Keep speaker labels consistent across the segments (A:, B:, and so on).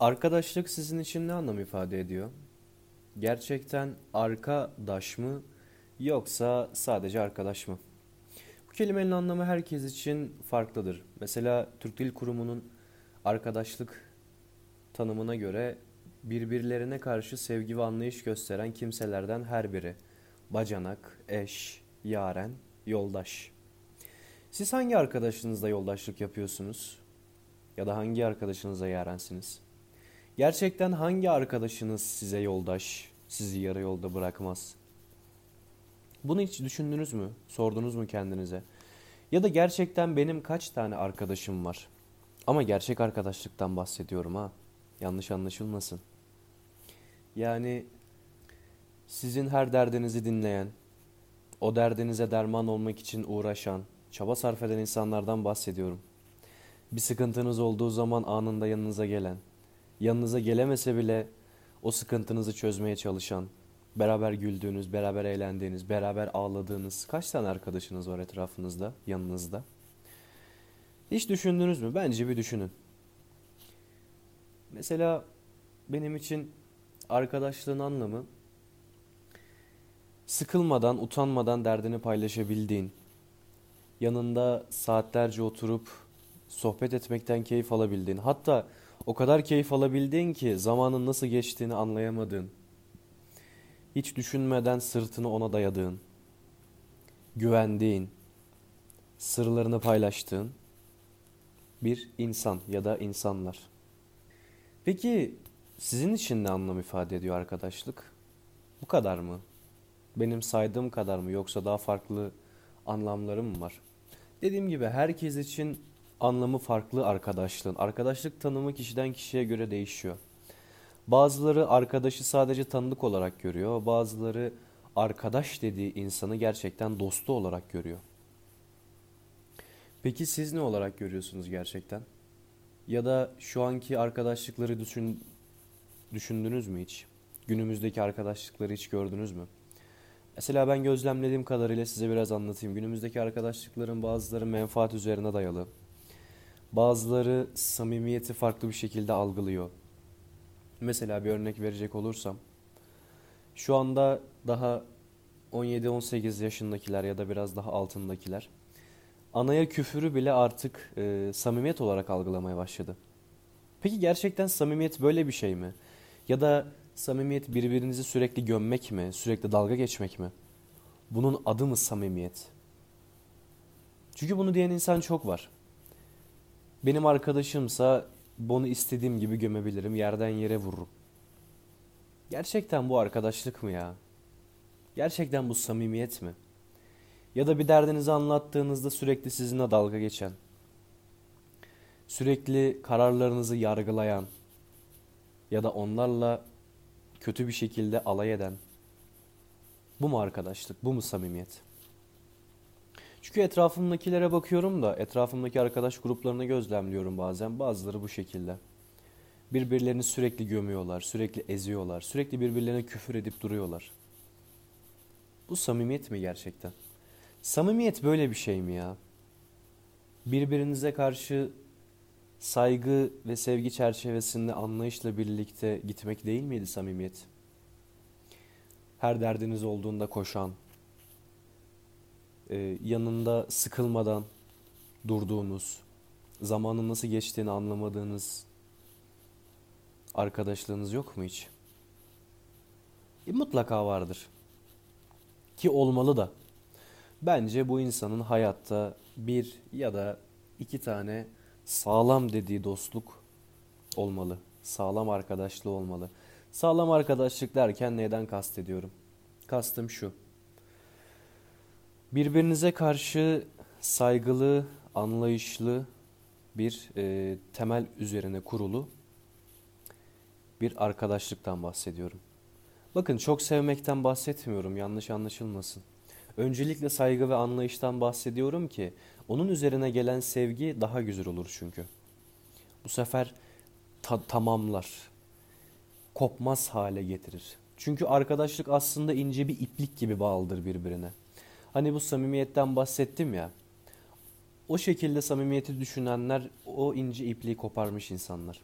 A: Arkadaşlık sizin için ne anlam ifade ediyor? Gerçekten arkadaş mı yoksa sadece arkadaş mı? Bu kelimenin anlamı herkes için farklıdır. Mesela Türk Dil Kurumu'nun arkadaşlık tanımına göre birbirlerine karşı sevgi ve anlayış gösteren kimselerden her biri. Bacanak, eş, yaren, yoldaş. Siz hangi arkadaşınızla yoldaşlık yapıyorsunuz? Ya da hangi arkadaşınıza yarensiniz? Gerçekten hangi arkadaşınız size yoldaş, sizi yarı yolda bırakmaz? Bunu hiç düşündünüz mü? Sordunuz mu kendinize? Ya da gerçekten benim kaç tane arkadaşım var? Ama gerçek arkadaşlıktan bahsediyorum ha. Yanlış anlaşılmasın. Yani sizin her derdinizi dinleyen, o derdinize derman olmak için uğraşan, çaba sarf eden insanlardan bahsediyorum. Bir sıkıntınız olduğu zaman anında yanınıza gelen, yanınıza gelemese bile o sıkıntınızı çözmeye çalışan, beraber güldüğünüz, beraber eğlendiğiniz, beraber ağladığınız kaç tane arkadaşınız var etrafınızda, yanınızda? Hiç düşündünüz mü? Bence bir düşünün. Mesela benim için arkadaşlığın anlamı sıkılmadan, utanmadan derdini paylaşabildiğin, yanında saatlerce oturup sohbet etmekten keyif alabildiğin, hatta o kadar keyif alabildiğin ki zamanın nasıl geçtiğini anlayamadığın, hiç düşünmeden sırtını ona dayadığın, güvendiğin, sırlarını paylaştığın bir insan ya da insanlar. Peki sizin için ne anlam ifade ediyor arkadaşlık? Bu kadar mı? Benim saydığım kadar mı yoksa daha farklı anlamları mı var? Dediğim gibi herkes için anlamı farklı arkadaşlığın. Arkadaşlık tanımı kişiden kişiye göre değişiyor. Bazıları arkadaşı sadece tanıdık olarak görüyor. Bazıları arkadaş dediği insanı gerçekten dostu olarak görüyor. Peki siz ne olarak görüyorsunuz gerçekten? Ya da şu anki arkadaşlıkları düşün, düşündünüz mü hiç? Günümüzdeki arkadaşlıkları hiç gördünüz mü? Mesela ben gözlemlediğim kadarıyla size biraz anlatayım. Günümüzdeki arkadaşlıkların bazıları menfaat üzerine dayalı. Bazıları samimiyeti farklı bir şekilde algılıyor. Mesela bir örnek verecek olursam. Şu anda daha 17-18 yaşındakiler ya da biraz daha altındakiler anaya küfürü bile artık e, samimiyet olarak algılamaya başladı. Peki gerçekten samimiyet böyle bir şey mi? Ya da samimiyet birbirinizi sürekli gömmek mi? Sürekli dalga geçmek mi? Bunun adı mı samimiyet? Çünkü bunu diyen insan çok var. Benim arkadaşımsa bunu istediğim gibi gömebilirim, yerden yere vururum. Gerçekten bu arkadaşlık mı ya? Gerçekten bu samimiyet mi? Ya da bir derdinizi anlattığınızda sürekli sizinle dalga geçen, sürekli kararlarınızı yargılayan ya da onlarla kötü bir şekilde alay eden. Bu mu arkadaşlık? Bu mu samimiyet? Çünkü etrafımdakilere bakıyorum da etrafımdaki arkadaş gruplarını gözlemliyorum bazen. Bazıları bu şekilde. Birbirlerini sürekli gömüyorlar, sürekli eziyorlar, sürekli birbirlerine küfür edip duruyorlar. Bu samimiyet mi gerçekten? Samimiyet böyle bir şey mi ya? Birbirinize karşı saygı ve sevgi çerçevesinde anlayışla birlikte gitmek değil miydi samimiyet? Her derdiniz olduğunda koşan, e, yanında sıkılmadan durduğunuz, zamanın nasıl geçtiğini anlamadığınız arkadaşlığınız yok mu hiç? E, mutlaka vardır. Ki olmalı da. Bence bu insanın hayatta bir ya da iki tane sağlam dediği dostluk olmalı. Sağlam arkadaşlığı olmalı. Sağlam arkadaşlık derken neden kastediyorum? Kastım şu. Birbirinize karşı saygılı, anlayışlı bir e, temel üzerine kurulu bir arkadaşlıktan bahsediyorum. Bakın çok sevmekten bahsetmiyorum yanlış anlaşılmasın. Öncelikle saygı ve anlayıştan bahsediyorum ki onun üzerine gelen sevgi daha güzel olur çünkü. Bu sefer ta- tamamlar. Kopmaz hale getirir. Çünkü arkadaşlık aslında ince bir iplik gibi bağlıdır birbirine. Hani bu samimiyetten bahsettim ya. O şekilde samimiyeti düşünenler o ince ipliği koparmış insanlar.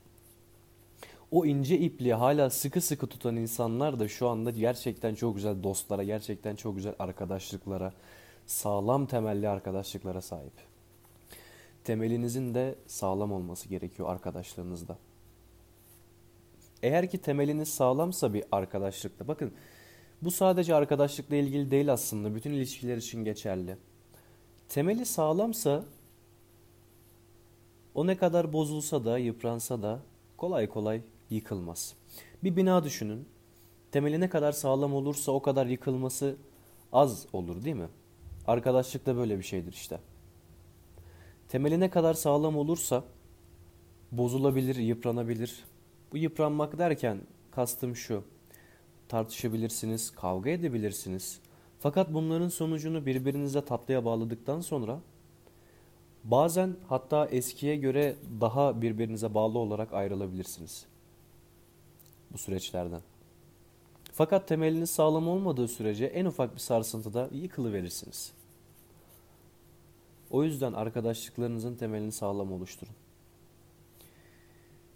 A: O ince ipliği hala sıkı sıkı tutan insanlar da şu anda gerçekten çok güzel dostlara, gerçekten çok güzel arkadaşlıklara, sağlam temelli arkadaşlıklara sahip. Temelinizin de sağlam olması gerekiyor arkadaşlığınızda. Eğer ki temeliniz sağlamsa bir arkadaşlıkta, bakın bu sadece arkadaşlıkla ilgili değil aslında, bütün ilişkiler için geçerli. Temeli sağlamsa o ne kadar bozulsa da, yıpransa da kolay kolay yıkılmaz. Bir bina düşünün. Temeli ne kadar sağlam olursa o kadar yıkılması az olur değil mi? Arkadaşlık da böyle bir şeydir işte. Temeli ne kadar sağlam olursa bozulabilir, yıpranabilir. Bu yıpranmak derken kastım şu. Tartışabilirsiniz, kavga edebilirsiniz. Fakat bunların sonucunu birbirinize tatlıya bağladıktan sonra bazen hatta eskiye göre daha birbirinize bağlı olarak ayrılabilirsiniz bu süreçlerden. Fakat temeliniz sağlam olmadığı sürece en ufak bir sarsıntıda yıkılıverirsiniz. O yüzden arkadaşlıklarınızın temelini sağlam oluşturun.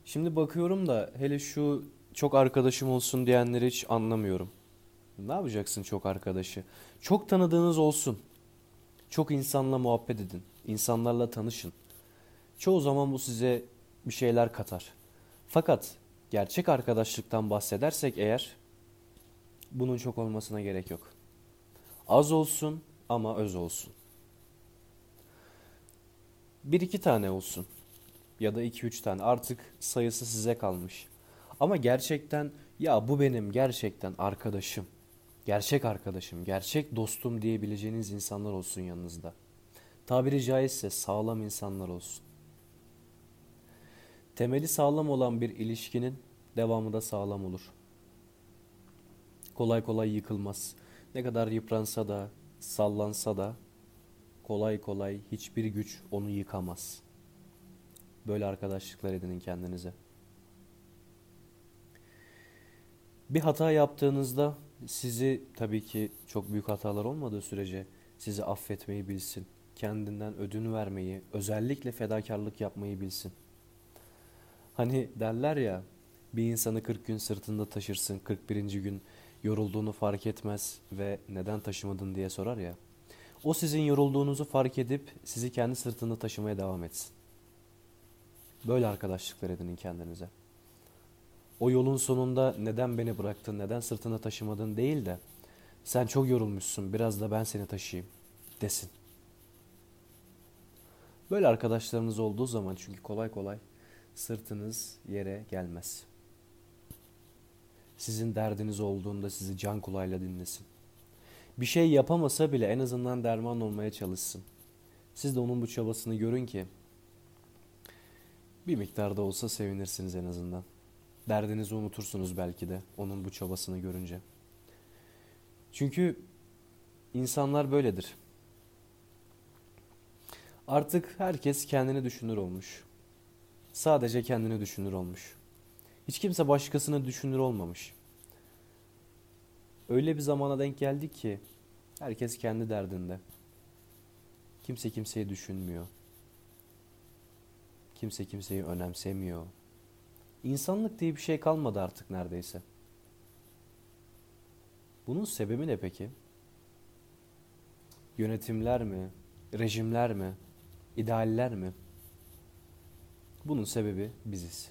A: Şimdi bakıyorum da hele şu çok arkadaşım olsun diyenleri hiç anlamıyorum. Ne yapacaksın çok arkadaşı? Çok tanıdığınız olsun. Çok insanla muhabbet edin. İnsanlarla tanışın. Çoğu zaman bu size bir şeyler katar. Fakat gerçek arkadaşlıktan bahsedersek eğer bunun çok olmasına gerek yok. Az olsun ama öz olsun. Bir iki tane olsun ya da iki üç tane artık sayısı size kalmış. Ama gerçekten ya bu benim gerçekten arkadaşım, gerçek arkadaşım, gerçek dostum diyebileceğiniz insanlar olsun yanınızda. Tabiri caizse sağlam insanlar olsun. Temeli sağlam olan bir ilişkinin devamı da sağlam olur. Kolay kolay yıkılmaz. Ne kadar yıpransa da, sallansa da kolay kolay hiçbir güç onu yıkamaz. Böyle arkadaşlıklar edinin kendinize. Bir hata yaptığınızda sizi tabii ki çok büyük hatalar olmadığı sürece sizi affetmeyi bilsin. Kendinden ödün vermeyi, özellikle fedakarlık yapmayı bilsin. Hani derler ya bir insanı 40 gün sırtında taşırsın, 41. gün yorulduğunu fark etmez ve neden taşımadın diye sorar ya. O sizin yorulduğunuzu fark edip sizi kendi sırtında taşımaya devam etsin. Böyle arkadaşlıklar edinin kendinize. O yolun sonunda neden beni bıraktın, neden sırtına taşımadın değil de sen çok yorulmuşsun, biraz da ben seni taşıyayım desin. Böyle arkadaşlarınız olduğu zaman çünkü kolay kolay sırtınız yere gelmez. Sizin derdiniz olduğunda sizi can kulağıyla dinlesin. Bir şey yapamasa bile en azından derman olmaya çalışsın. Siz de onun bu çabasını görün ki bir miktarda olsa sevinirsiniz en azından. Derdinizi unutursunuz belki de onun bu çabasını görünce. Çünkü insanlar böyledir. Artık herkes kendini düşünür olmuş. Sadece kendini düşünür olmuş. Hiç kimse başkasını düşünür olmamış. Öyle bir zamana denk geldik ki herkes kendi derdinde. Kimse kimseyi düşünmüyor. Kimse kimseyi önemsemiyor. İnsanlık diye bir şey kalmadı artık neredeyse. Bunun sebebi ne peki? Yönetimler mi? Rejimler mi? İdealler mi? Bunun sebebi biziz.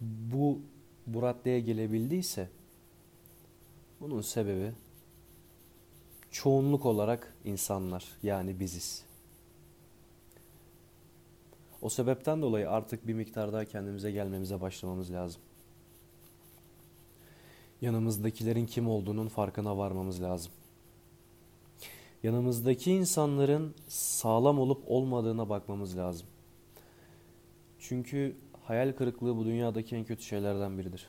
A: Bu bu raddeye gelebildiyse bunun sebebi çoğunluk olarak insanlar yani biziz. O sebepten dolayı artık bir miktar daha kendimize gelmemize başlamamız lazım. Yanımızdakilerin kim olduğunun farkına varmamız lazım. Yanımızdaki insanların sağlam olup olmadığına bakmamız lazım. Çünkü hayal kırıklığı bu dünyadaki en kötü şeylerden biridir.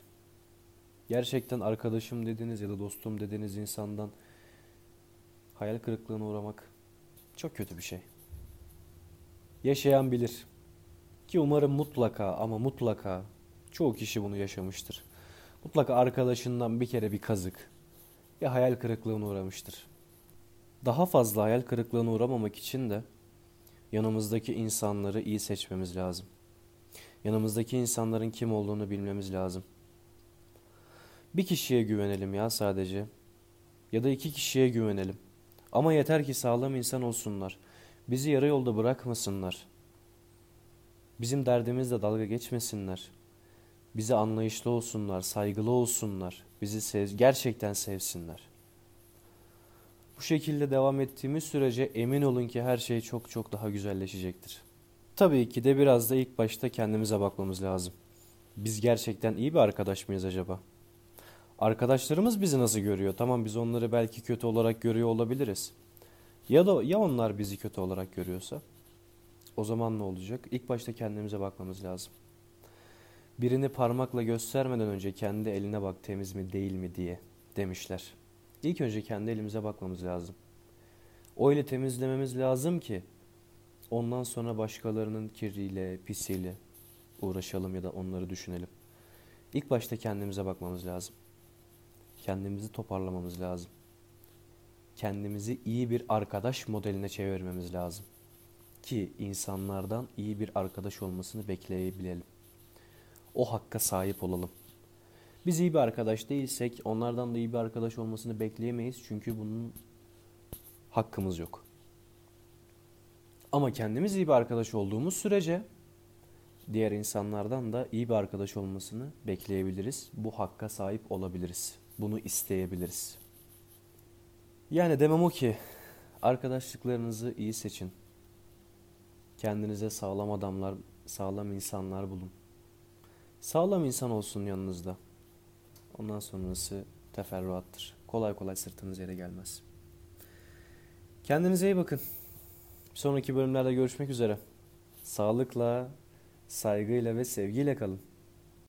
A: Gerçekten arkadaşım dediğiniz ya da dostum dediğiniz insandan hayal kırıklığına uğramak çok kötü bir şey. Yaşayan bilir. Ki umarım mutlaka ama mutlaka çoğu kişi bunu yaşamıştır. Mutlaka arkadaşından bir kere bir kazık ya hayal kırıklığına uğramıştır. Daha fazla hayal kırıklığına uğramamak için de yanımızdaki insanları iyi seçmemiz lazım. Yanımızdaki insanların kim olduğunu bilmemiz lazım. Bir kişiye güvenelim ya sadece. Ya da iki kişiye güvenelim. Ama yeter ki sağlam insan olsunlar. Bizi yarı yolda bırakmasınlar. Bizim derdimizle dalga geçmesinler. Bizi anlayışlı olsunlar, saygılı olsunlar. Bizi sev gerçekten sevsinler. Bu şekilde devam ettiğimiz sürece emin olun ki her şey çok çok daha güzelleşecektir. Tabii ki de biraz da ilk başta kendimize bakmamız lazım. Biz gerçekten iyi bir arkadaş mıyız acaba? Arkadaşlarımız bizi nasıl görüyor? Tamam biz onları belki kötü olarak görüyor olabiliriz. Ya da ya onlar bizi kötü olarak görüyorsa? O zaman ne olacak? İlk başta kendimize bakmamız lazım. Birini parmakla göstermeden önce kendi eline bak temiz mi değil mi diye demişler. İlk önce kendi elimize bakmamız lazım. Öyle temizlememiz lazım ki ondan sonra başkalarının kirliyle, pisiyle uğraşalım ya da onları düşünelim. İlk başta kendimize bakmamız lazım. Kendimizi toparlamamız lazım. Kendimizi iyi bir arkadaş modeline çevirmemiz lazım. Ki insanlardan iyi bir arkadaş olmasını bekleyebilelim. O hakka sahip olalım. Biz iyi bir arkadaş değilsek onlardan da iyi bir arkadaş olmasını bekleyemeyiz. Çünkü bunun hakkımız yok. Ama kendimiz iyi bir arkadaş olduğumuz sürece diğer insanlardan da iyi bir arkadaş olmasını bekleyebiliriz. Bu hakka sahip olabiliriz. Bunu isteyebiliriz. Yani demem o ki arkadaşlıklarınızı iyi seçin. Kendinize sağlam adamlar, sağlam insanlar bulun. Sağlam insan olsun yanınızda. Ondan sonrası teferruattır. Kolay kolay sırtınız yere gelmez. Kendinize iyi bakın. Sonraki bölümlerde görüşmek üzere. Sağlıkla, saygıyla ve sevgiyle kalın.